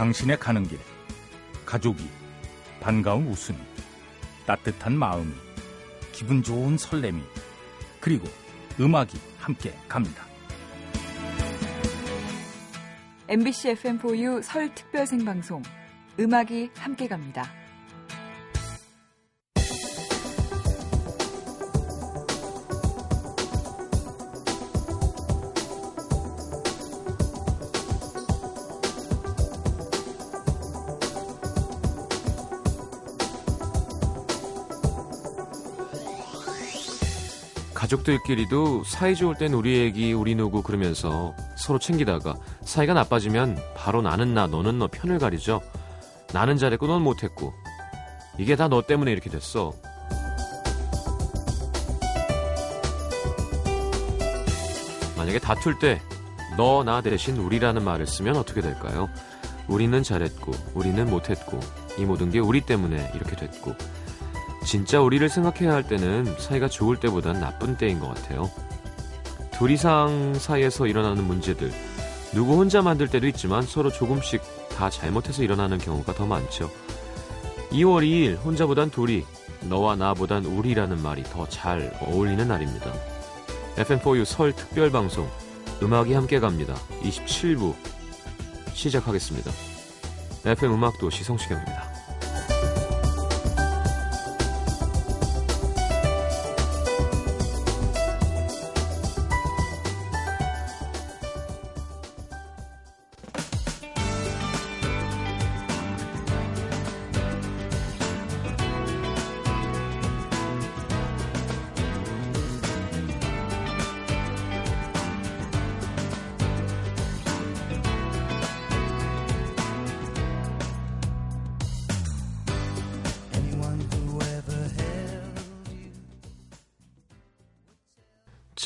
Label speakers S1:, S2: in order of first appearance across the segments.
S1: 당신의 가는 길 가족이 반가운 웃음이 따뜻한 마음이 기분 좋은 설렘이 그리고 음악이 함께 갑니다.
S2: MBC FM4U 설 특별 생방송 음악이 함께 갑니다.
S3: 가족들끼리도 사이 좋을 땐 우리 애기, 우리 누구 그러면서 서로 챙기다가 사이가 나빠지면 바로 나는 나, 너는 너 편을 가리죠. 나는 잘했고 넌 못했고. 이게 다 너 때문에 이렇게 됐어. 만약에 다툴 때 너, 나 대신 우리라는 말을 쓰면 어떻게 될까요? 우리는 잘했고, 우리는 못했고, 이 모든 게 우리 때문에 이렇게 됐고, 진짜 우리를 생각해야 할 때는 사이가 좋을 때보단 나쁜 때인 것 같아요. 둘 이상 사이에서 일어나는 문제들, 누구 혼자 만들 때도 있지만 서로 조금씩 다 잘못해서 일어나는 경우가 더 많죠. 2월 2일 혼자보단 둘이, 너와 나보단 우리라는 말이 더 잘 어울리는 날입니다. FM4U 설 특별방송, 음악이 함께 갑니다. 27부 시작하겠습니다. FM 음악도시 성시경입니다.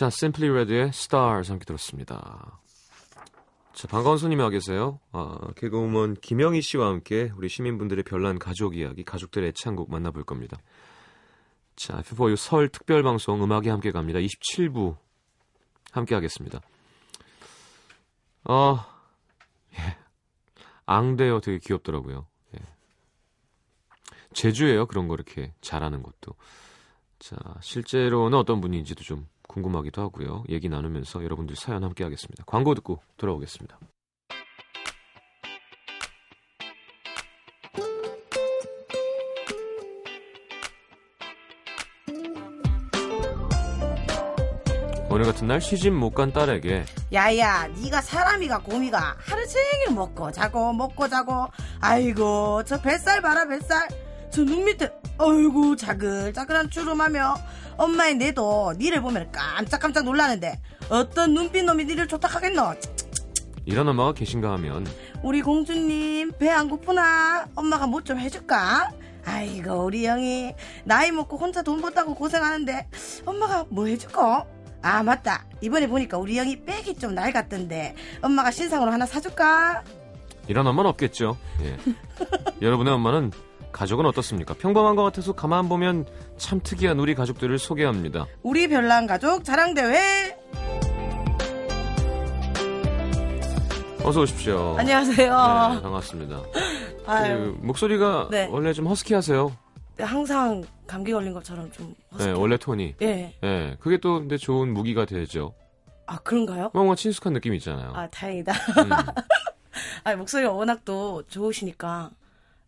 S3: 자, 심플리 레드의 Stars 함께 들었습니다. 자, 반가운 손님이 와 계세요. 아, 개그우먼 김영희 씨와 함께 우리 시민분들의 별난 가족 이야기, 가족들의 애창곡 만나볼 겁니다. 자, F4U 설 특별방송 음악이 함께 갑니다. 27부 함께 하겠습니다. 어, 예. 앙대요 되게 귀엽더라고요. 예. 제주예요 그런 거 이렇게 잘하는 것도. 자, 실제로는 어떤 분인지도 좀 궁금하기도 하고요. 얘기 나누면서 여러분들 사연 함께 하겠습니다. 광고 듣고 돌아오겠습니다. 오늘 같은 날 시집 못 간 딸에게
S4: 야야 네가 사람이가 곰이가 하루 종일 먹고 자고 먹고 자고 아이고 저 뱃살 봐라 뱃살 저 눈 밑에 아이고 자글자글한 주름하며 엄마의 내도 니를 보면 깜짝깜짝 놀라는데 어떤 눈빛 놈이 니를 좋다하겠노?
S3: 이런 엄마가 계신가 하면.
S4: 우리 공주님 배 안 고프나? 엄마가 뭐 좀 해줄까? 아이고 우리 영희 나이 먹고 혼자 돈 벌다고 고생하는데 엄마가 뭐 해줄까? 아 맞다. 이번에 보니까 우리 영희 백이 좀 낡았던데 엄마가 신상으로 하나 사줄까?
S3: 이런 엄마는 없겠죠. 예. 여러분의 엄마는 가족은 어떻습니까? 평범한 것 같아서 가만 보면 참 특이한 우리 가족들을 소개합니다.
S4: 우리 별난 가족 자랑대회
S3: 어서 오십시오.
S4: 안녕하세요
S3: 네, 반갑습니다.
S4: 아유,
S3: 그 목소리가
S4: 네.
S3: 원래 좀 허스키하세요.
S4: 항상 감기 걸린 것처럼 좀
S3: 네, 원래 톤이.
S4: 예.
S3: 예, 그게 또 근데 좋은 무기가 되죠.
S4: 아 그런가요?
S3: 뭔가 친숙한 느낌이 있잖아요.
S4: 아 다행이다.
S3: 음.
S4: 아 목소리가 워낙 또 좋으시니까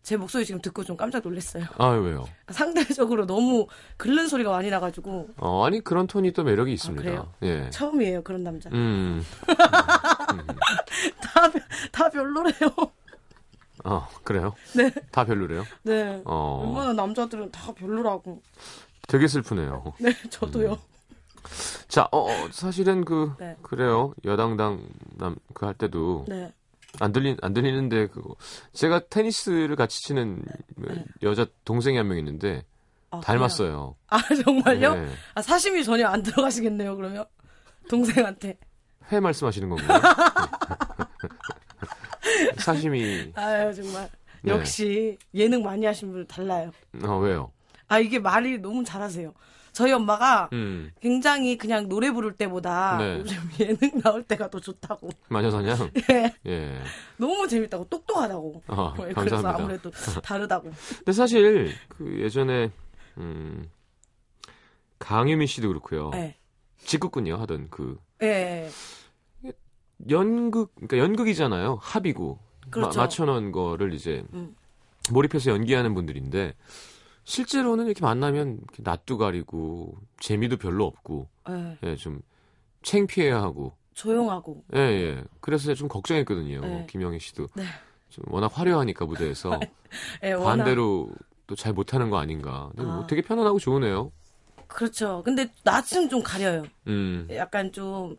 S4: 제 목소리 지금 듣고 좀 깜짝 놀랐어요.
S3: 아 왜요?
S4: 상대적으로 너무 긁는 소리가 많이 나가지고
S3: 어, 아니 그런 톤이 또 매력이 있습니다.
S4: 그래요?
S3: 예.
S4: 처음이에요 그런 남자.
S3: 음,
S4: 다, 별- 다 별로래요.
S3: 어 그래요?
S4: 네.
S3: 다 별로래요?
S4: 네.
S3: 어,
S4: 얼마나 남자들은 다 별로라고.
S3: 되게 슬프네요.
S4: 네, 저도요.
S3: 자, 어, 어, 사실은 그
S4: 네.
S3: 그래요. 여당당 남 그 할 때도
S4: 네.
S3: 안 들린 안 들리는데 그거 제가 테니스를 같이 치는
S4: 네.
S3: 여자 동생이 한 명 있는데
S4: 아,
S3: 닮았어요.
S4: 아 정말요?
S3: 네.
S4: 아 사심이 전혀 안 들어가시겠네요 그러면 동생한테.
S3: 회 말씀하시는 건가요? 사시미.
S4: 아유 정말
S3: 네.
S4: 역시 예능 많이 하신 분 달라요.
S3: 어 왜요?
S4: 아 이게 말이 너무 잘하세요. 저희 엄마가
S3: 음.
S4: 굉장히 그냥 노래 부를 때보다
S3: 네.
S4: 요즘 예능 나올 때가 더 좋다고.
S3: 마녀사냥.
S4: 예.
S3: 예.
S4: 너무 재밌다고 똑똑하다고.
S3: 아,
S4: 예, 그래서
S3: 감사합니다.
S4: 아무래도 다르다고.
S3: 근데 사실 그 예전에 음 강유미 씨도 그렇고요.
S4: 예.
S3: 직구꾼이요 하던 그
S4: 예.
S3: 연극 그러니까 연극이잖아요. 합이고
S4: 그렇죠.
S3: 마, 맞춰놓은 거를 이제
S4: 음.
S3: 몰입해서 연기하는 분들인데 실제로는 이렇게 만나면 이렇게 낯도 가리고 재미도 별로 없고
S4: 예.
S3: 예, 좀 창피해하고
S4: 조용하고.
S3: 예, 예. 그래서 좀 걱정했거든요.
S4: 네.
S3: 김영희 씨도
S4: 네.
S3: 좀 워낙 화려하니까 무대에서
S4: 예, 워낙-
S3: 반대로 또 잘 못하는 거 아닌가. 근데 뭐
S4: 아.
S3: 되게 편안하고 좋으네요.
S4: 그렇죠. 근데 낯은 좀 가려요.
S3: 음,
S4: 약간 좀,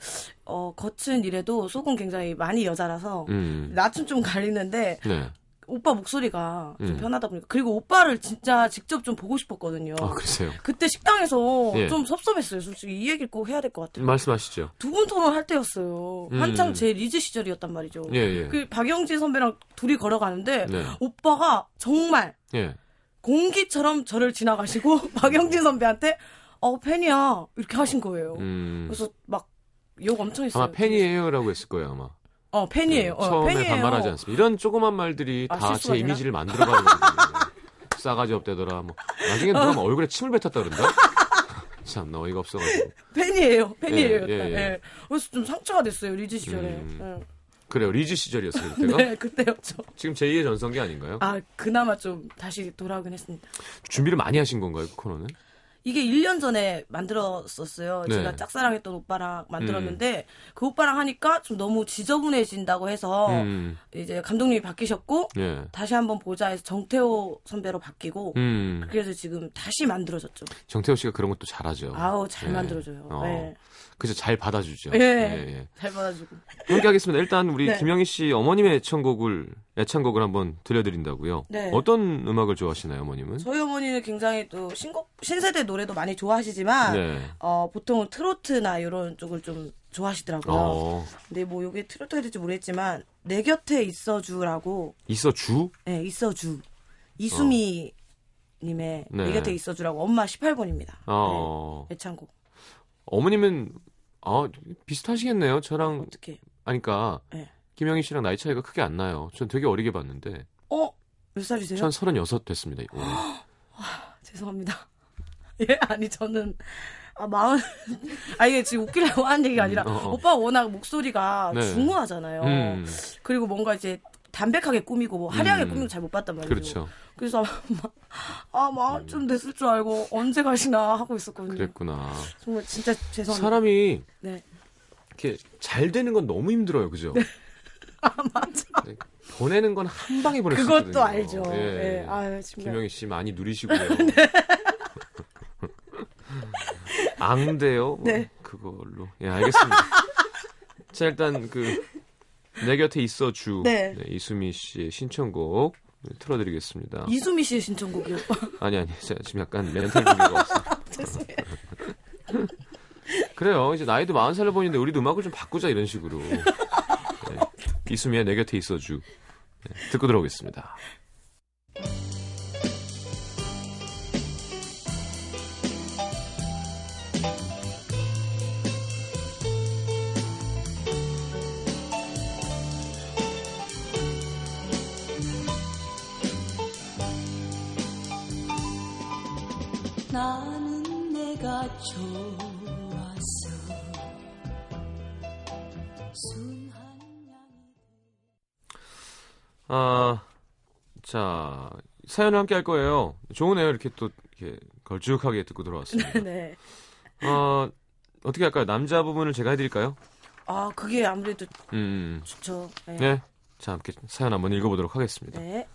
S4: 어, 겉은 이래도 속은 굉장히 많이 여자라서
S3: 음,
S4: 낯은 좀 가리는데
S3: 네.
S4: 오빠 목소리가 좀
S3: 음.
S4: 편하다 보니까 그리고 오빠를 진짜 직접 좀 보고 싶었거든요.
S3: 아, 그러세요.
S4: 그때 식당에서
S3: 예.
S4: 좀 섭섭했어요. 솔직히 이 얘기를 꼭 해야 될 것 같아요.
S3: 말씀하시죠.
S4: 두 분 토론 할 때였어요.
S3: 음.
S4: 한창 제 리즈 시절이었단 말이죠.
S3: 예, 예.
S4: 그 박영진 선배랑 둘이 걸어가는데
S3: 네.
S4: 오빠가 정말
S3: 예.
S4: 공기처럼 저를 지나가시고 박영진 선배한테 어 팬이야 이렇게 하신 거예요.
S3: 음.
S4: 그래서 막 욕 엄청 했어요.
S3: 아마 팬이에요라고 했을 거예요, 아마.
S4: 어 팬이에요.
S3: 네,
S4: 어,
S3: 처음에
S4: 팬이에요.
S3: 반말하지 않습니다. 이런 조그만 말들이
S4: 아,
S3: 다
S4: 실수가
S3: 돼
S4: 되나?
S3: 이미지를 만들어가는 거거든요. 싸가지 없대더라. 뭐 나중에 누가 막 얼굴에 침을 뱉었다 그런다. 참 어이가 없어가지고.
S4: 팬이에요. 팬이에요.
S3: 예, 예, 예.
S4: 예. 그래서 좀 상처가 됐어요 리즈 시절에.
S3: 음. 그래요, 리즈 시절이었어요
S4: 예.
S3: 그때가.
S4: 네 그때였죠.
S3: 지금 제2의 전성기 아닌가요?
S4: 아 그나마 좀 다시 돌아오긴 했습니다.
S3: 준비를 많이 하신 건가요, 그 코너는?
S4: 이게 1년 전에 만들었었어요.
S3: 네.
S4: 제가 짝사랑했던 오빠랑 만들었는데 그 오빠랑 하니까 좀 너무 지저분해진다고 해서
S3: 음,
S4: 이제 감독님이 바뀌셨고
S3: 예.
S4: 다시 한번 보자 해서 정태호 선배로 바뀌고
S3: 음,
S4: 그래서 지금 다시 만들어졌죠.
S3: 정태호 씨가 그런 것도 잘하죠.
S4: 아우 잘
S3: 예.
S4: 만들어줘요.
S3: 어.
S4: 네.
S3: 그래서 잘 받아주죠.
S4: 예. 잘 받아주고.
S3: 함께 하겠습니다. 일단 우리
S4: 네.
S3: 김영희 씨 어머님의 애창곡을 애창곡을 한번 들려드린다고요.
S4: 네.
S3: 어떤 음악을 좋아하시나요, 어머님은?
S4: 저희 어머니는 굉장히 또 신곡 신세대 노래도 많이 좋아하시지만
S3: 네.
S4: 어, 보통은 트로트나 이런 쪽을 좀 좋아하시더라고요.
S3: 어,
S4: 근데 뭐 이게 트로트가 될지 모르겠지만 내 곁에 있어주라고
S3: 있어 주?
S4: 네, 있어주. 이수미 님의
S3: 네.
S4: 내 곁에 있어주라고 엄마 18번입니다.
S3: 어,
S4: 네, 애창곡.
S3: 어머님은 아 비슷하시겠네요. 저랑
S4: 어떻게?
S3: 아니까
S4: 네.
S3: 김영희 씨랑 나이 차이가 크게 안 나요. 전 되게 어리게 봤는데
S4: 어? 몇 살이세요?
S3: 전 36 됐습니다. 올해.
S4: 죄송합니다. 예, 아니 저는 아 마흔 아 이게 지금 웃기려고 하는 얘기가 아니라
S3: 음, 어, 어.
S4: 오빠 워낙 목소리가
S3: 네.
S4: 중후하잖아요.
S3: 음,
S4: 그리고 뭔가 이제 담백하게 꾸미고 뭐 화려하게
S3: 음.
S4: 꾸미고 잘 못 봤단 말이죠.
S3: 그렇죠.
S4: 그래서 아 마흔쯤 됐을 줄 알고 언제 가시나 하고 있었거든요.
S3: 그랬구나.
S4: 정말 진짜 죄송합니다.
S3: 사람이
S4: 네.
S3: 이렇게 잘 되는 건 너무 힘들어요. 그죠?
S4: 아 맞아.
S3: 네, 보내는 건 한 방에 보낼 수 있거든요.
S4: 그것도 알죠.
S3: 예.
S4: 예. 아유 정말.
S3: 김영희 씨 많이 누리시고요.
S4: 네.
S3: 앙대요. 뭐
S4: 네.
S3: 그걸로. 예, 알겠습니다. 자, 일단 그 내 곁에 있어 주
S4: 네.
S3: 이수미 씨의 신청곡 틀어드리겠습니다.
S4: 이수미 씨의 신청곡이요.
S3: 아니 아니, 제가 지금 약간 멘탈 분위기가 없어.
S4: 죄송해요.
S3: 그래요. 이제 나이도 40살을 보이는데 우리도 음악을 좀 바꾸자 이런 식으로. 네. 이수미의 내 곁에 있어 주 네, 듣고 들어오겠습니다.
S5: 아,
S3: 자, 사연을 함께 할 거예요. 좋으네요. 이렇게 또, 이렇게 걸쭉하게 듣고 들어왔습니다.
S4: 네.
S3: 어, 어떻게 할까요? 남자 부분을 제가 해드릴까요?
S4: 아 그게 아무래도
S3: 음,
S4: 좋죠. 네.
S3: 네. 자, 함께 사연 한번 읽어보도록 하겠습니다.
S4: 네.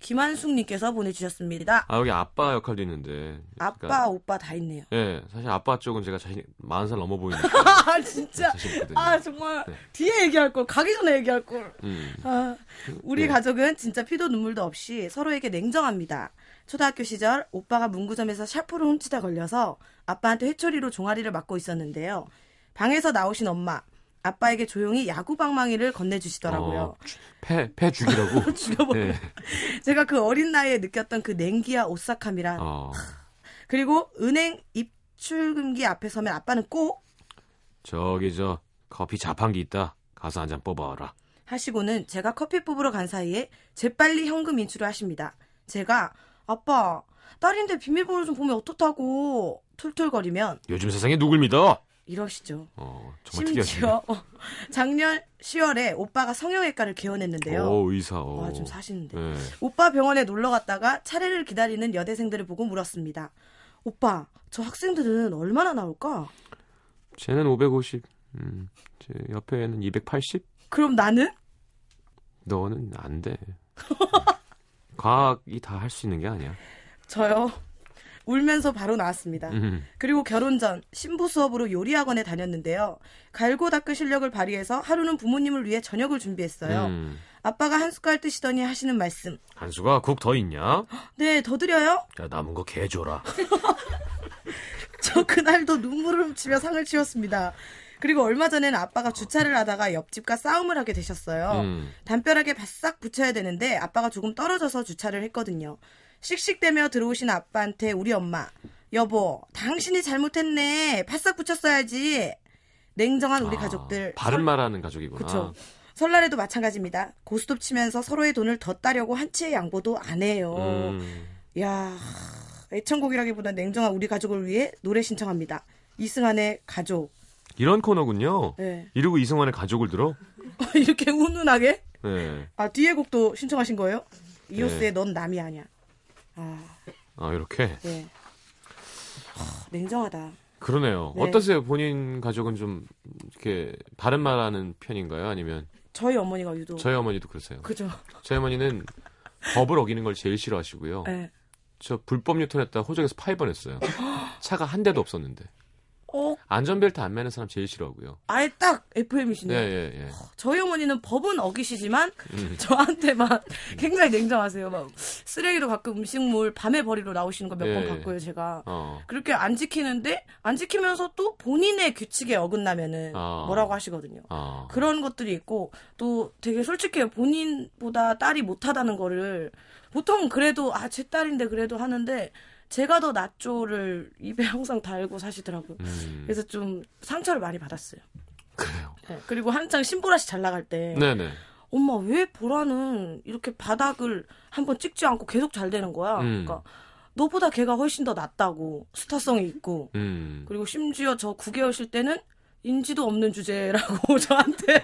S4: 김한숙님께서 보내주셨습니다.
S3: 아, 여기 아빠 역할도 있는데.
S4: 아빠,
S3: 그러니까,
S4: 오빠 다 있네요.
S3: 예, 사실 아빠 쪽은 제가 자신, 40살 넘어 보이니까.
S4: 아, 진짜.
S3: 있거든요.
S4: 아, 정말.
S3: 네.
S4: 뒤에 얘기할 걸, 가기 전에 얘기할 걸.
S3: 음,
S4: 아, 우리
S3: 네.
S4: 가족은 진짜 피도 눈물도 없이 서로에게 냉정합니다. 초등학교 시절 오빠가 문구점에서 샤프를 훔치다 걸려서 아빠한테 회초리로 종아리를 맞고 있었는데요. 방에서 나오신 엄마, 아빠에게 조용히 야구 방망이를 건네주시더라고요.
S3: 어, 주- 패, 패 죽이라고?
S4: 죽여버려.
S3: 예.
S4: 제가 그 어린 나이에 느꼈던 그 냉기와 오싹함이란
S3: 어,
S4: 그리고 은행 입 탈출금기 앞에 서면 아빠는 꼭
S3: 저기 저 커피 자판기 있다. 가서 한 잔 뽑아와라.
S4: 하시고는 제가 커피 뽑으러 간 사이에 재빨리 현금 인출을 하십니다. 제가 아빠 딸인데 비밀번호 좀 보면 어떻다고 툴툴거리면
S3: 요즘 세상에 누굴 믿어?
S4: 이러시죠.
S3: 어.
S4: 심지어 어, 작년 10월에 오빠가 성형외과를 개원했는데요.
S3: 오, 의사. 오.
S4: 와 좀 사시는데.
S3: 네.
S4: 오빠 병원에 놀러 갔다가 차례를 기다리는 여대생들을 보고 물었습니다. 오빠, 저 학생들은 얼마나 나올까?
S3: 쟤는 550. 음, 제 옆에는 280.
S4: 그럼 나는?
S3: 너는 안 돼. 과학이 다 할 수 있는 게 아니야.
S4: 저요. 울면서 바로 나왔습니다.
S3: 음.
S4: 그리고 결혼 전 신부 수업으로 요리 학원에 다녔는데요. 갈고 닦을 실력을 발휘해서 하루는 부모님을 위해 저녁을 준비했어요.
S3: 음.
S4: 아빠가 한 숟갈 드시더니 하시는 말씀.
S3: 한 수가 국 더 있냐?
S4: 네, 더 드려요?
S3: 야, 남은 거 개 줘라.
S4: 저 그날도 눈물을 훔치며 상을 치웠습니다. 그리고 얼마 전에는 아빠가 주차를 하다가 옆집과 싸움을 하게 되셨어요.
S3: 음.
S4: 담벼락에 바싹 붙여야 되는데 아빠가 조금 떨어져서 주차를 했거든요. 씩씩대며 들어오신 아빠한테 우리 엄마, 여보, 당신이 잘못했네. 바싹 붙였어야지. 냉정한 우리
S3: 아,
S4: 가족들.
S3: 바른 말하는 가족이구나.
S4: 그쵸. 설날에도 마찬가지입니다. 고스톱 치면서 서로의 돈을 더 따려고 한 치의 양보도 안 해요.
S3: 음.
S4: 야 애창곡이라기보다 냉정한 우리 가족을 위해 노래 신청합니다. 이승환의 가족.
S3: 이런 코너군요.
S4: 네.
S3: 이러고 이승환의 가족을 들어?
S4: 이렇게 훈훈하게?
S3: 네.
S4: 아 뒤에 곡도 신청하신 거예요?
S3: 네.
S4: 이오스의 넌 남이 아니야. 아,
S3: 아, 이렇게.
S4: 네. 하, 냉정하다.
S3: 그러네요.
S4: 네.
S3: 어떠세요? 본인 가족은 좀 이렇게 바른 말하는 편인가요? 아니면
S4: 저희 어머니가 유독.
S3: 저희 어머니도 그러세요.
S4: 그죠.
S3: 저희 어머니는 법을 어기는 걸 제일 싫어하시고요.
S4: 네.
S3: 저 불법 유턴했다 호적에서 파일 뻔했어요. 차가 한 대도 없었는데.
S4: 어,
S3: 안전벨트 안 매는 사람 제일 싫어하고요.
S4: 아예 딱 FM이시네.
S3: 예, 예, 예.
S4: 저희 어머니는 법은 어기시지만
S3: 음.
S4: 저한테만 굉장히 냉정하세요. 막 쓰레기로 가끔 음식물 밤에 버리러 나오시는 거 몇번
S3: 예.
S4: 봤고요, 제가.
S3: 어.
S4: 그렇게 안 지키는데 안 지키면서 또 본인의 규칙에 어긋나면은
S3: 아.
S4: 뭐라고 하시거든요.
S3: 아.
S4: 그런 것들이 있고 또 되게 솔직해요. 본인보다 딸이 못하다는 거를 보통 그래도 아 제 딸인데 그래도 하는데 제가 더 낫조를 입에 항상 달고 사시더라고요.
S3: 음.
S4: 그래서 좀 상처를 많이 받았어요.
S3: 그래요.
S4: 네, 그리고 한창 신보라 씨 잘 나갈 때
S3: 네네.
S4: 엄마 왜 보라는 이렇게 바닥을 한번 찍지 않고 계속 잘 되는 거야.
S3: 음.
S4: 그러니까 너보다 걔가 훨씬 더 낫다고 스타성이 있고
S3: 음.
S4: 그리고 심지어 저 9개월 쉴 때는 인지도 없는 주제라고 저한테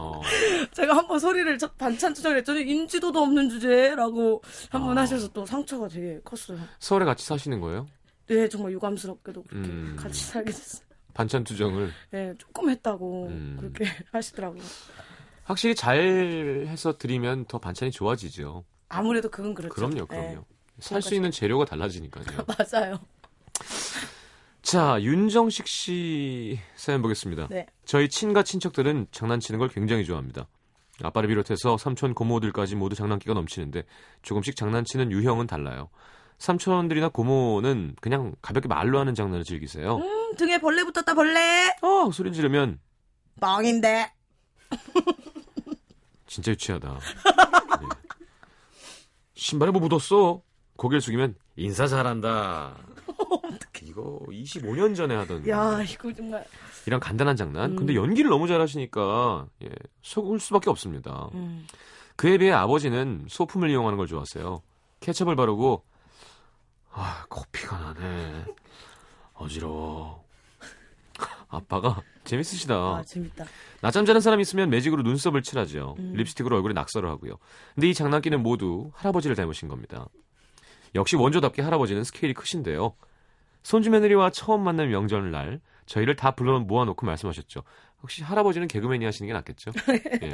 S3: 어.
S4: 제가 한번 소리를 저- 반찬 투정을 했더니 인지도도 없는 주제라고 한번
S3: 아.
S4: 하셔서 또 상처가 되게 컸어요.
S3: 서울에 같이 사시는 거예요?
S4: 네 정말 유감스럽게도 그렇게
S3: 음.
S4: 같이 살게 됐어요.
S3: 반찬 투정을
S4: 네 조금 했다고
S3: 음.
S4: 그렇게 하시더라고요.
S3: 확실히 잘 해서 드리면 더 반찬이 좋아지죠.
S4: 아무래도 그건 그렇죠.
S3: 그럼요, 그럼요.
S4: 네,
S3: 살수 있는 재료가 달라지니까요.
S4: 맞아요.
S3: 자, 윤정식 씨 사연 보겠습니다.
S4: 네.
S3: 저희 친가 친척들은 장난치는 걸 굉장히 좋아합니다. 아빠를 비롯해서 삼촌 고모들까지 모두 장난기가 넘치는데 조금씩 장난치는 유형은 달라요. 삼촌들이나 고모는 그냥 가볍게 말로 하는 장난을 즐기세요.
S4: 음, 등에 벌레 붙었다 벌레.
S3: 어, 소리 지르면
S4: 뻥인데.
S3: 진짜 유치하다. 네. 신발에 뭐 묻었어? 고개를 숙이면 인사 잘한다. 이거 25년 전에 하던
S4: 야 이거 정말.
S3: 이런 간단한 장난.
S4: 음.
S3: 근데 연기를 너무 잘하시니까 예, 속을 수밖에 없습니다.
S4: 음.
S3: 그에 비해 아버지는 소품을 이용하는 걸 좋아하세요. 케첩을 바르고 아 코피가 나네. 어지러워. 아빠가 재밌으시다.
S4: 아 재밌다.
S3: 낮잠 자는 사람 있으면 매직으로 눈썹을 칠하죠.
S4: 음.
S3: 립스틱으로 얼굴에 낙서를 하고요. 근데 이 장난기는 모두 할아버지를 닮으신 겁니다. 역시 원조답게 할아버지는 스케일이 크신데요. 손주 며느리와 처음 만난 명절날 저희를 다 불러 모아놓고 말씀하셨죠. 혹시 할아버지는 개그맨이 하시는 게 낫겠죠? 예.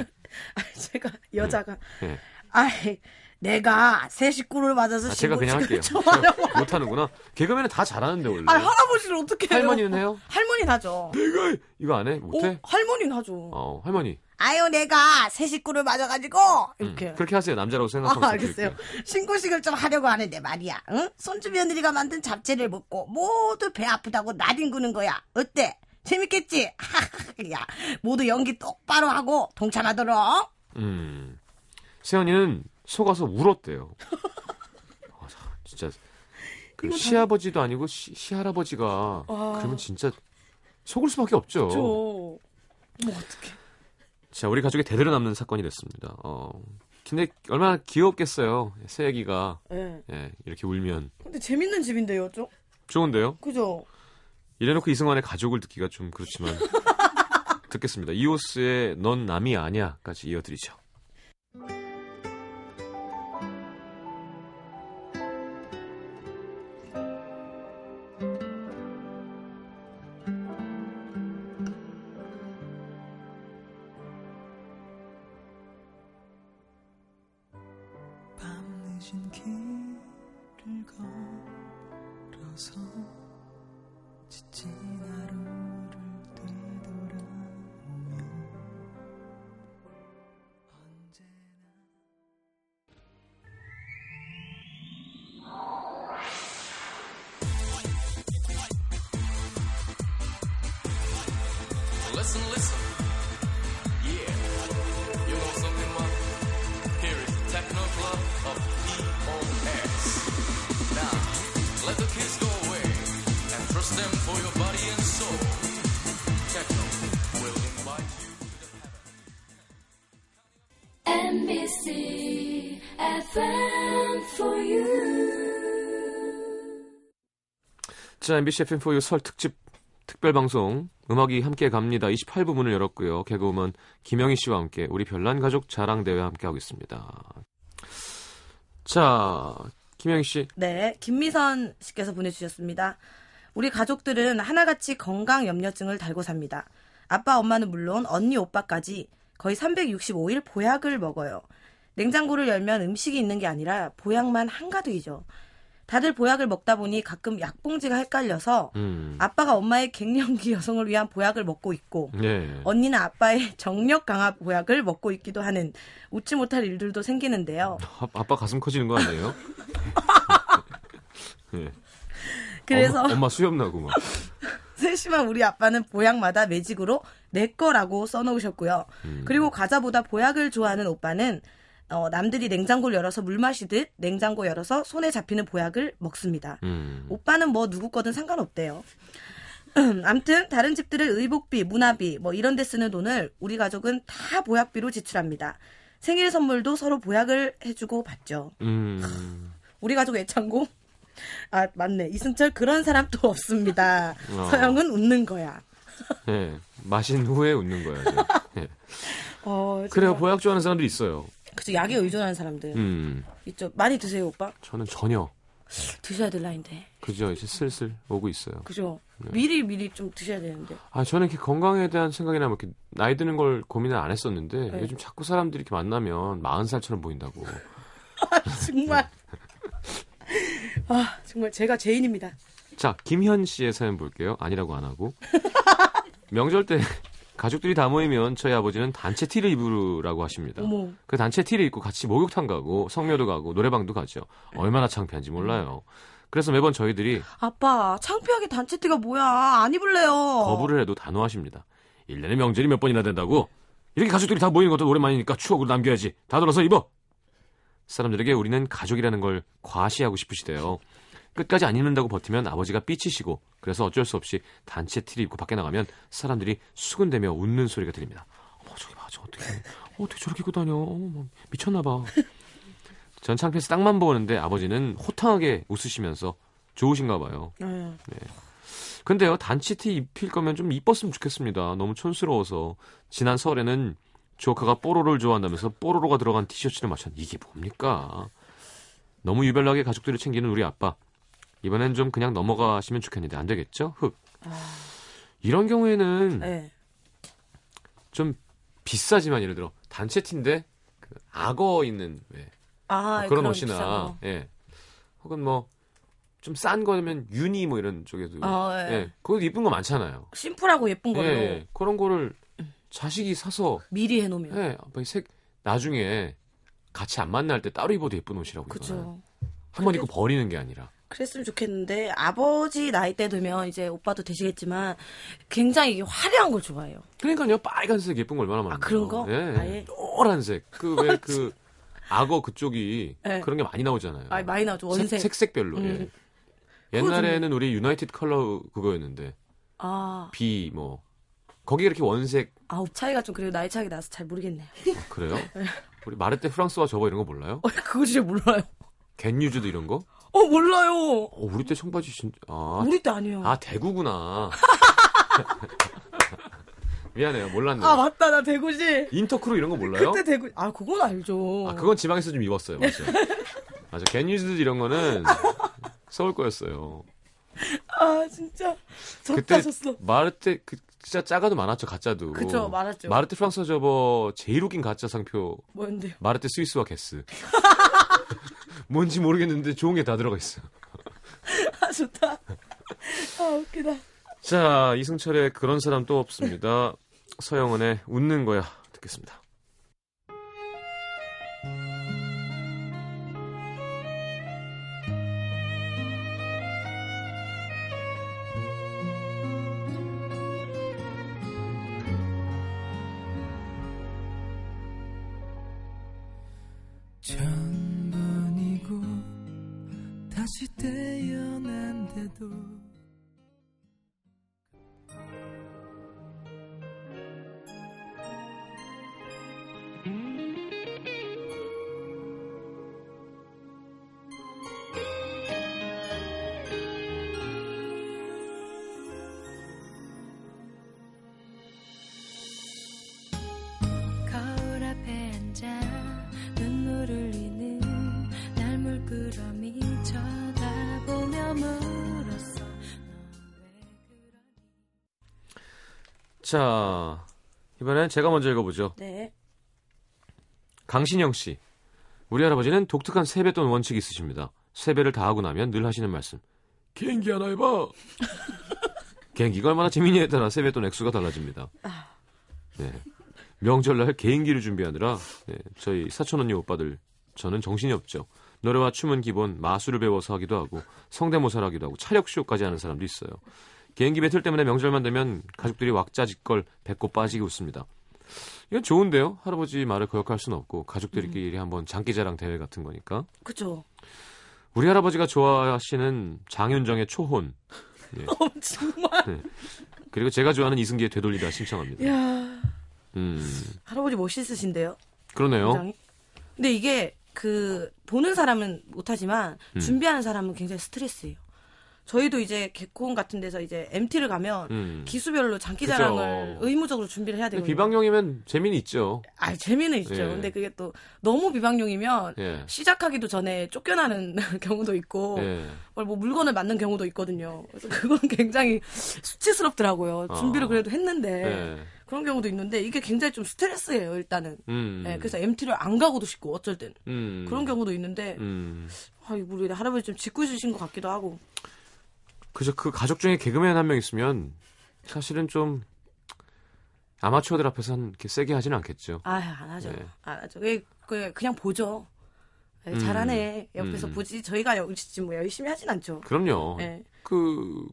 S4: 아 제가 여자가.
S3: 예.
S4: 아이 내가 새 식구를 맞아서
S3: 아, 제가 그냥 할게요. 못하는구나. 개그맨은 다 잘하는데 원래.
S4: 아 할아버지를 어떻게 해요?
S3: 할머니는 해요?
S4: 할머니는 하죠.
S3: 내가 이거 안 해? 못해?
S4: 어, 할머니는 하죠.
S3: 어, 할머니.
S4: 아유 내가 새 식구를 맞아가지고
S3: 음,
S4: 이렇게.
S3: 그렇게 하세요. 남자라고 생각하고
S4: 아, 알겠어요. 신고식을 좀 하려고 하는데 말이야. 응? 손주 며느리가 만든 잡채를 먹고 모두 배 아프다고 나뒹구는 거야. 어때? 재밌겠지? 야, 모두 연기 똑바로 하고 동참하도록.
S3: 음. 세연이는 속아서 울었대요. 아, 자, 진짜 그 시아버지도 아니고 시, 시할아버지가
S4: 와.
S3: 그러면 진짜 속을 수밖에 없죠.
S4: 저. 뭐 어떡해.
S3: 자, 우리 가족에 대대로 남는 사건이 됐습니다. 어. 근데 얼마나 귀엽겠어요. 새애기가
S4: 예.
S3: 예, 이렇게 울면
S4: 근데 재밌는 집인데요, 좀?
S3: 좋은데요.
S4: 그죠?
S3: 이래놓고 이승환의 가족을 듣기가 좀 그렇지만 듣겠습니다. 이오스의 넌 남이 아니야까지 이어드리죠.
S5: 길을 걸어서 지친 하루를 되돌아오며 언제나
S6: Listen, listen. Them for your body and soul. Techno will invite you to the
S5: NBC FM for you.
S3: 자, MBC FM4U 설 특집 특별 방송 음악이 함께 갑니다. 28부 문을 열었고요. 개그우먼 김영희 씨와 함께 우리 별난 가족 자랑 대회 함께 하고 있습니다. 자, 김영희 씨.
S4: 네, 김미선 씨께서 보내주셨습니다. 우리 가족들은 하나같이 건강 염려증을 달고 삽니다. 아빠, 엄마는 물론 언니, 오빠까지 거의 365일 보약을 먹어요. 냉장고를 열면 음식이 있는 게 아니라 보약만 한가득이죠. 다들 보약을 먹다 보니 가끔 약봉지가 헷갈려서
S3: 음.
S4: 아빠가 엄마의 갱년기 여성을 위한 보약을 먹고 있고
S3: 예.
S4: 언니는 아빠의 정력 강화 보약을 먹고 있기도 하는 웃지 못할 일들도 생기는데요.
S3: 아, 아빠 가슴 커지는 거 아니에요? 예.
S4: 그래서
S3: 엄마, 엄마 수염 나고 막.
S4: 세심한 우리 아빠는 보약마다 매직으로 내 거라고 써놓으셨고요.
S3: 음.
S4: 그리고 과자보다 보약을 좋아하는 오빠는 어, 남들이 냉장고를 열어서 물 마시듯 냉장고 열어서 손에 잡히는 보약을 먹습니다.
S3: 음.
S4: 오빠는 뭐 누구 거든 상관없대요. 암튼 다른 집들의 의복비, 문화비 뭐 이런 데 쓰는 돈을 우리 가족은 다 보약비로 지출합니다. 생일 선물도 서로 보약을 해주고 받죠.
S3: 음.
S4: 우리 가족 애창곡 아 맞네 이승철 그런 사람 또 없습니다.
S3: 어.
S4: 서영은 웃는 거야.
S3: 예. 마신 후에 웃는. 이제. 예.
S4: 어,
S3: 그래요. 보약 좋아하는 사람들이 있어요.
S4: 그쵸 약에 의존하는 사람들
S3: 음.
S4: 있죠. 많이 드세요 오빠.
S3: 저는 전혀.
S4: 드셔야 될 나인데.
S3: 그죠. 이제 슬슬 오고 있어요.
S4: 그죠.
S3: 네.
S4: 미리 미리 좀 드셔야 되는데.
S3: 아, 저는 이렇게 건강에 대한 생각이나 뭐 이렇게 나이 드는 걸 고민을 안 했었는데
S4: 네.
S3: 요즘 자꾸 사람들이 이렇게 만나면 40살처럼 보인다고.
S4: 정말. 아 정말 제가 죄인입니다.
S3: 자, 김현 씨의 사연 볼게요. 아니라고 안 하고. 명절 때 가족들이 다 모이면 저희 아버지는 단체 티를 입으라고 하십니다.
S4: 어머.
S3: 그 단체 티를 입고 같이 목욕탕 가고 성묘도 가고 노래방도 가죠. 얼마나 창피한지 몰라요. 그래서 매번 저희들이
S4: 아빠 창피하게 단체 티가 뭐야 안 입을래요.
S3: 거부를 해도 단호하십니다. 1년에 명절이 몇 번이나 된다고? 이렇게 가족들이 다 모이는 것도 오랜만이니까 추억으로 남겨야지. 다 들어서 입어. 사람들에게 우리는 가족이라는 걸 과시하고 싶으시대요. 끝까지 안 입는다고 버티면 아버지가 삐치시고 그래서 어쩔 수 없이 단체 티를 입고 밖에 나가면 사람들이 수근대며 웃는 소리가 들립니다. 어머 저기 봐, 저 어떻게 어떻게 저렇게 입고 다녀? 어머 뭐, 미쳤나 봐. 전 창피해서 땅만 보는데 아버지는 호탕하게 웃으시면서 좋으신가 봐요.
S4: 네.
S3: 근데요, 단체 티 입힐 거면 좀 이뻤으면 좋겠습니다. 너무 촌스러워서. 지난 설에는 조카가 뽀로로를 좋아한다면서 뽀로로가 들어간 티셔츠를 맞췄는데 이게 뭡니까? 너무 유별나게 가족들을 챙기는 우리 아빠. 이번엔 좀 그냥 넘어가시면 좋겠는데 안 되겠죠? 흑. 이런 경우에는
S4: 네.
S3: 좀 비싸지만 예를 들어 단체 티인데 그 악어 있는 왜
S4: 아
S3: 그런
S4: 그런 비싼
S3: 옷이나
S4: 거.
S3: 예. 혹은 뭐 좀 싼 거면 유니 뭐 이런 쪽에도
S4: 아, 예.
S3: 예. 거기도 이쁜 거 많잖아요.
S4: 심플하고 예쁜 걸로
S3: 예, 그런 거를 자식이 사서
S4: 미리 해놓으면.
S3: 예, 아빠 이색 나중에 같이 안 만날 때 따로 입어도 예쁜 옷이라고.
S4: 그죠.
S3: 한번 입고 버리는 게 아니라.
S4: 그랬으면 좋겠는데 아버지 나이 때 되면 이제 오빠도 되시겠지만 굉장히 이게 화려한 걸 좋아해요.
S3: 그러니까요, 빨간색 예쁜 거 얼마나 많아요.
S4: 그런 거?
S3: 예,
S4: 아예?
S3: 노란색. 그 왜 그 악어 그쪽이
S4: 예.
S3: 그런 게 많이 나오잖아요.
S4: 아 많이 나오죠 원색.
S3: 색, 색별로. 예.
S4: 음.
S3: 옛날에는 우리 유나이티드 컬러 그거였는데
S4: 아,
S3: B 뭐 거기 이렇게 원색
S4: 아우 차이가 좀 그래도 나이 차이가 나서 잘 모르겠네요.
S3: 아, 그래요? 우리 마르테 프랑스와 저거 이런 거 몰라요?
S4: 어, 그거 진짜 몰라요.
S3: 겐유즈도 이런 거?
S4: 어, 몰라요.
S3: 어, 우리 때 청바지 진짜 아,
S4: 우리 때 아니에요.
S3: 아 대구구나. 미안해요 몰랐네요.
S4: 아, 맞다. 나 대구지.
S3: 인터크루 이런 거 몰라요?
S4: 그때 대구. 아, 그건 알죠.
S3: 아 그건 지방에서 좀 입었어요 맞아. 맞아 겐유즈 이런 거는 서울 거였어요.
S4: 아, 진짜.
S3: 그때
S4: 졌어.
S3: 마르테 그 진짜 작아도 많았죠 가짜도.
S4: 그쵸, 많았죠.
S3: 마르테 프랑스 저거 제일 웃긴 가짜 상표
S4: 뭐였는데요?
S3: 마르테 스위스와 게스. 뭔지 모르겠는데 좋은 게 다 들어가 있어.
S4: 아, 좋다. 아, 웃기다.
S3: 자 이승철의 그런 사람 또 없습니다. 서영은의 웃는 거야 듣겠습니다. 자 이번엔 제가 먼저 읽어보죠.
S4: 네.
S3: 강신영 씨. 우리 할아버지는 독특한 세뱃돈 원칙이 있으십니다. 세배를 다 하고 나면 늘 하시는 말씀. 개인기 하나 해봐. 개인기가 얼마나 재밌냐에 따라 세뱃돈 액수가 달라집니다. 네. 명절날 개인기를 준비하느라 네, 저희 사촌 언니 오빠들 저는 정신이 없죠. 노래와 춤은 기본, 마술을 배워서 하기도 하고 성대모사를 하기도 하고 차력쇼까지 하는 사람도 있어요. 개인기 배틀 때문에 명절만 되면 가족들이 왁자지껄 배꼽 빠지게 웃습니다. 이건 좋은데요. 할아버지 말을 거역할 수는 없고 가족들끼리 한번 장기자랑 대회 같은 거니까.
S4: 그쵸.
S3: 우리 할아버지가 좋아하시는 장윤정의 초혼
S4: 어, 정말.
S3: 그리고 제가 좋아하는 이승기의 되돌리다 신청합니다.
S4: 이야.
S3: 음
S4: 할아버지 멋있으신데요?
S3: 그러네요.
S4: 굉장히. 근데 이게 그 보는 사람은 못하지만
S3: 음.
S4: 준비하는 사람은 굉장히 스트레스예요. 저희도 이제 개콘 같은 데서 이제 MT를 가면
S3: 음.
S4: 기수별로 장기자랑을
S3: 그죠.
S4: 의무적으로 준비를 해야 되거든요.
S3: 비방용이면 재미는 있죠.
S4: 아 재미는 있죠.
S3: 예.
S4: 근데 그게 또 너무 비방용이면
S3: 예.
S4: 시작하기도 전에 쫓겨나는 경우도 있고
S3: 예.
S4: 뭐 물건을 맞는 경우도 있거든요. 그래서 그건 굉장히 수치스럽더라고요. 준비를
S3: 아.
S4: 그래도 했는데
S3: 예.
S4: 그런 경우도 있는데 이게 굉장히 좀 스트레스예요. 일단은.
S3: 음.
S4: 예, 그래서 MT를 안 가고도 싶고 어쩔 땐
S3: 음.
S4: 그런 경우도 있는데
S3: 음.
S4: 아, 우리 할아버지 좀 짓궂으신 것 같기도 하고
S3: 그죠. 그 가족 중에 개그맨 한 명 있으면 사실은 좀 아마추어들 앞에서 한 이렇게 세게 하지는 않겠죠.
S4: 아안 하죠.
S3: 네.
S4: 안 하죠. 그, 그, 그냥 보죠. 예,
S3: 음.
S4: 잘하네. 옆에서
S3: 음.
S4: 보지. 저희가 열심히, 뭐 열심히 하진 않죠.
S3: 그럼요.
S4: 예.
S3: 그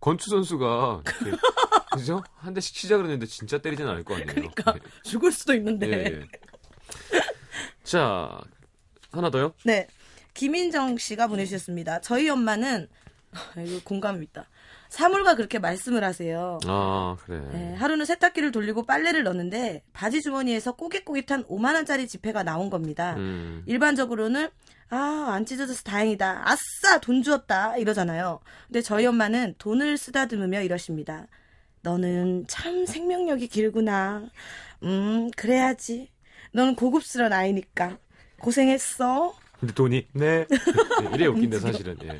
S3: 권투 선수가 이렇게 그죠? 한 대씩 시작을 했는데 진짜 때리진 않을 거 아니에요.
S4: 그러니까 죽을 수도 있는데.
S3: 예, 예. 자 하나 더요.
S4: 네. 김인정 씨가 보내주셨습니다. 저희 엄마는 이거 공감이 있다. 사물과 그렇게 말씀을 하세요.
S3: 아 그래.
S4: 네, 하루는 세탁기를 돌리고 빨래를 넣는데 바지 주머니에서 꼬깃꼬깃한 5만 원짜리 지폐가 나온 겁니다.
S3: 음.
S4: 일반적으로는 아, 안 찢어져서 다행이다. 아싸, 돈 주었다. 이러잖아요. 근데 저희 엄마는 돈을 쓰다듬으며 이러십니다. 너는 참 생명력이 길구나. 음, 그래야지. 넌 고급스러운 아이니까. 고생했어.
S3: 근데 돈이 네. 네, 이래 웃긴데 사실은. 예.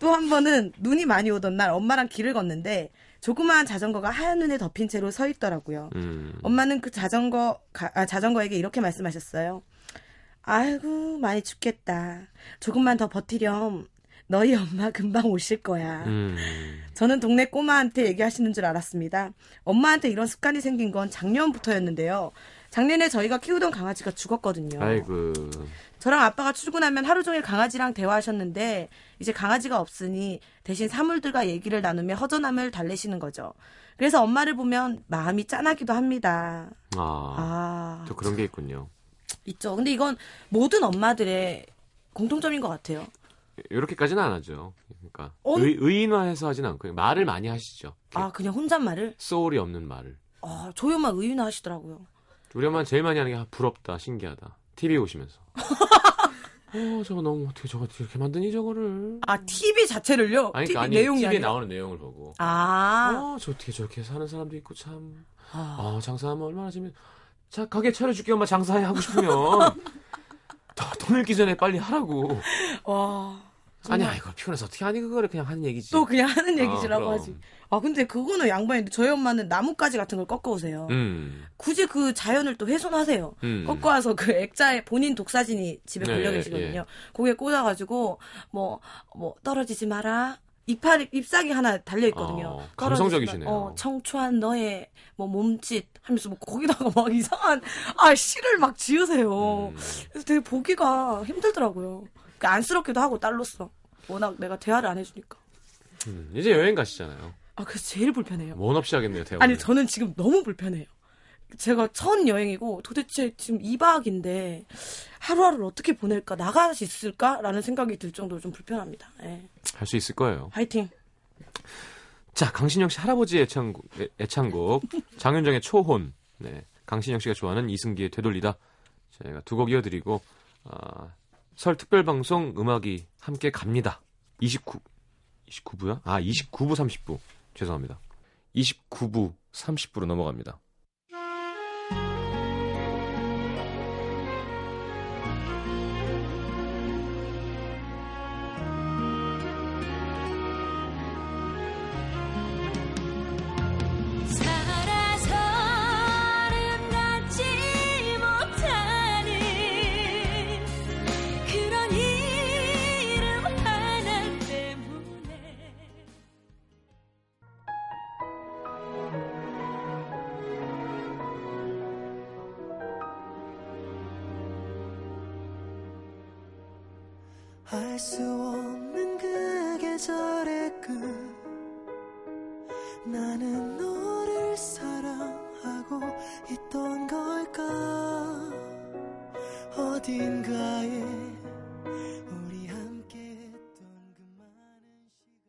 S4: 또 한 번은 눈이 많이 오던 날 엄마랑 길을 걷는데 조그마한 자전거가 하얀 눈에 덮인 채로 서 있더라고요.
S3: 음.
S4: 엄마는 그 자전거 가- 아, 자전거에게 이렇게 말씀하셨어요. 아이고 많이 춥겠다. 조금만 더 버티렴. 너희 엄마 금방 오실 거야.
S3: 음.
S4: 저는 동네 꼬마한테 얘기하시는 줄 알았습니다. 엄마한테 이런 습관이 생긴 건 작년부터였는데요. 작년에 저희가 키우던 강아지가 죽었거든요.
S3: 아이고.
S4: 저랑 아빠가 출근하면 하루 종일 강아지랑 대화하셨는데 이제 강아지가 없으니 대신 사물들과 얘기를 나누며 허전함을 달래시는 거죠. 그래서 엄마를 보면 마음이 짠하기도 합니다.
S3: 아.
S4: 아,
S3: 또 그런 게 있군요.
S4: 있죠. 근데 이건 모든 엄마들의 공통점인 것 같아요.
S3: 이렇게까지는 안 하죠. 그러니까
S4: 어?
S3: 의, 의인화해서 하진 않고요. 말을 많이 하시죠.
S4: 아 그냥 혼잣말을?
S3: 소울이 없는 말을.
S4: 아 저희 엄마 의윤화 하시더라고요.
S3: 우리 엄마는 제일 많이 하는 게 아, 부럽다, 신기하다. TV 보시면서. 어, 저거 너무 어떻게 저거 이렇게 만드니 저거를.
S4: 아 TV 자체를요?
S3: 아니,
S4: TV
S3: 그러니까 아니,
S4: 내용이
S3: TV에
S4: 아니라?
S3: 나오는 내용을 보고.
S4: 아,
S3: 어, 저 어떻게 저렇게 사는 사람도 있고 참.
S4: 아.
S3: 아, 장사하면 얼마나 재밌. 자, 가게 차려줄게 엄마 장사해 하고 싶으면. 더, 돈 잃기 전에 빨리 하라고.
S4: 와.
S3: 아니,
S4: 정말.
S3: 아, 이걸 피곤해서 어떻게 하니 그거를 그냥 하는 얘기지.
S4: 또 그냥 하는 얘기지라고
S3: 그럼.
S4: 하지. 아 근데 그거는 양반인데 저희 엄마는 나뭇가지 같은 걸 꺾어 오세요.
S3: 음.
S4: 굳이 그 자연을 또 훼손하세요.
S3: 음.
S4: 꺾어 와서 그 액자에 본인 독사진이 집에
S3: 네,
S4: 걸려
S3: 예,
S4: 계시거든요. 거기에 꽂아가지고 뭐뭐 떨어지지 마라. 이파리 잎사귀 하나 달려 있거든요.
S3: 어,
S4: 떨어지지
S3: 감성적이시네요.
S4: 마- 어, 청초한 너의 뭐 몸짓 하면서 뭐 거기다가 막 이상한 아 시를 막 지으세요.
S3: 음.
S4: 그래서 되게 보기가 힘들더라고요. 그러니까 안쓰럽기도 하고 딸로서 워낙 내가 대화를 안 해주니까.
S3: 음, 이제 여행 가시잖아요.
S4: 아 그래서 제일 불편해요.
S3: 원 없이 하겠네요, 대화.
S4: 아니 저는 지금 너무 불편해요. 제가 첫 여행이고 도대체 지금 2박인데 하루하루를 어떻게 보낼까 나갈 수 있을까라는 생각이 들 정도로 좀 불편합니다. 예.
S3: 할수 있을 거예요.
S4: 화이팅.
S3: 자, 강신영 씨 할아버지 애창곡, 애- 애창곡 장윤정의 초혼. 네. 강신영 씨가 좋아하는 이승기의 되돌리다. 저희가 두 곡 이어드리고 아, 설 특별 방송 음악이 함께 갑니다. 29 29부야? 아, 29부 30부. 죄송합니다. 29부 30부로 넘어갑니다.
S7: 알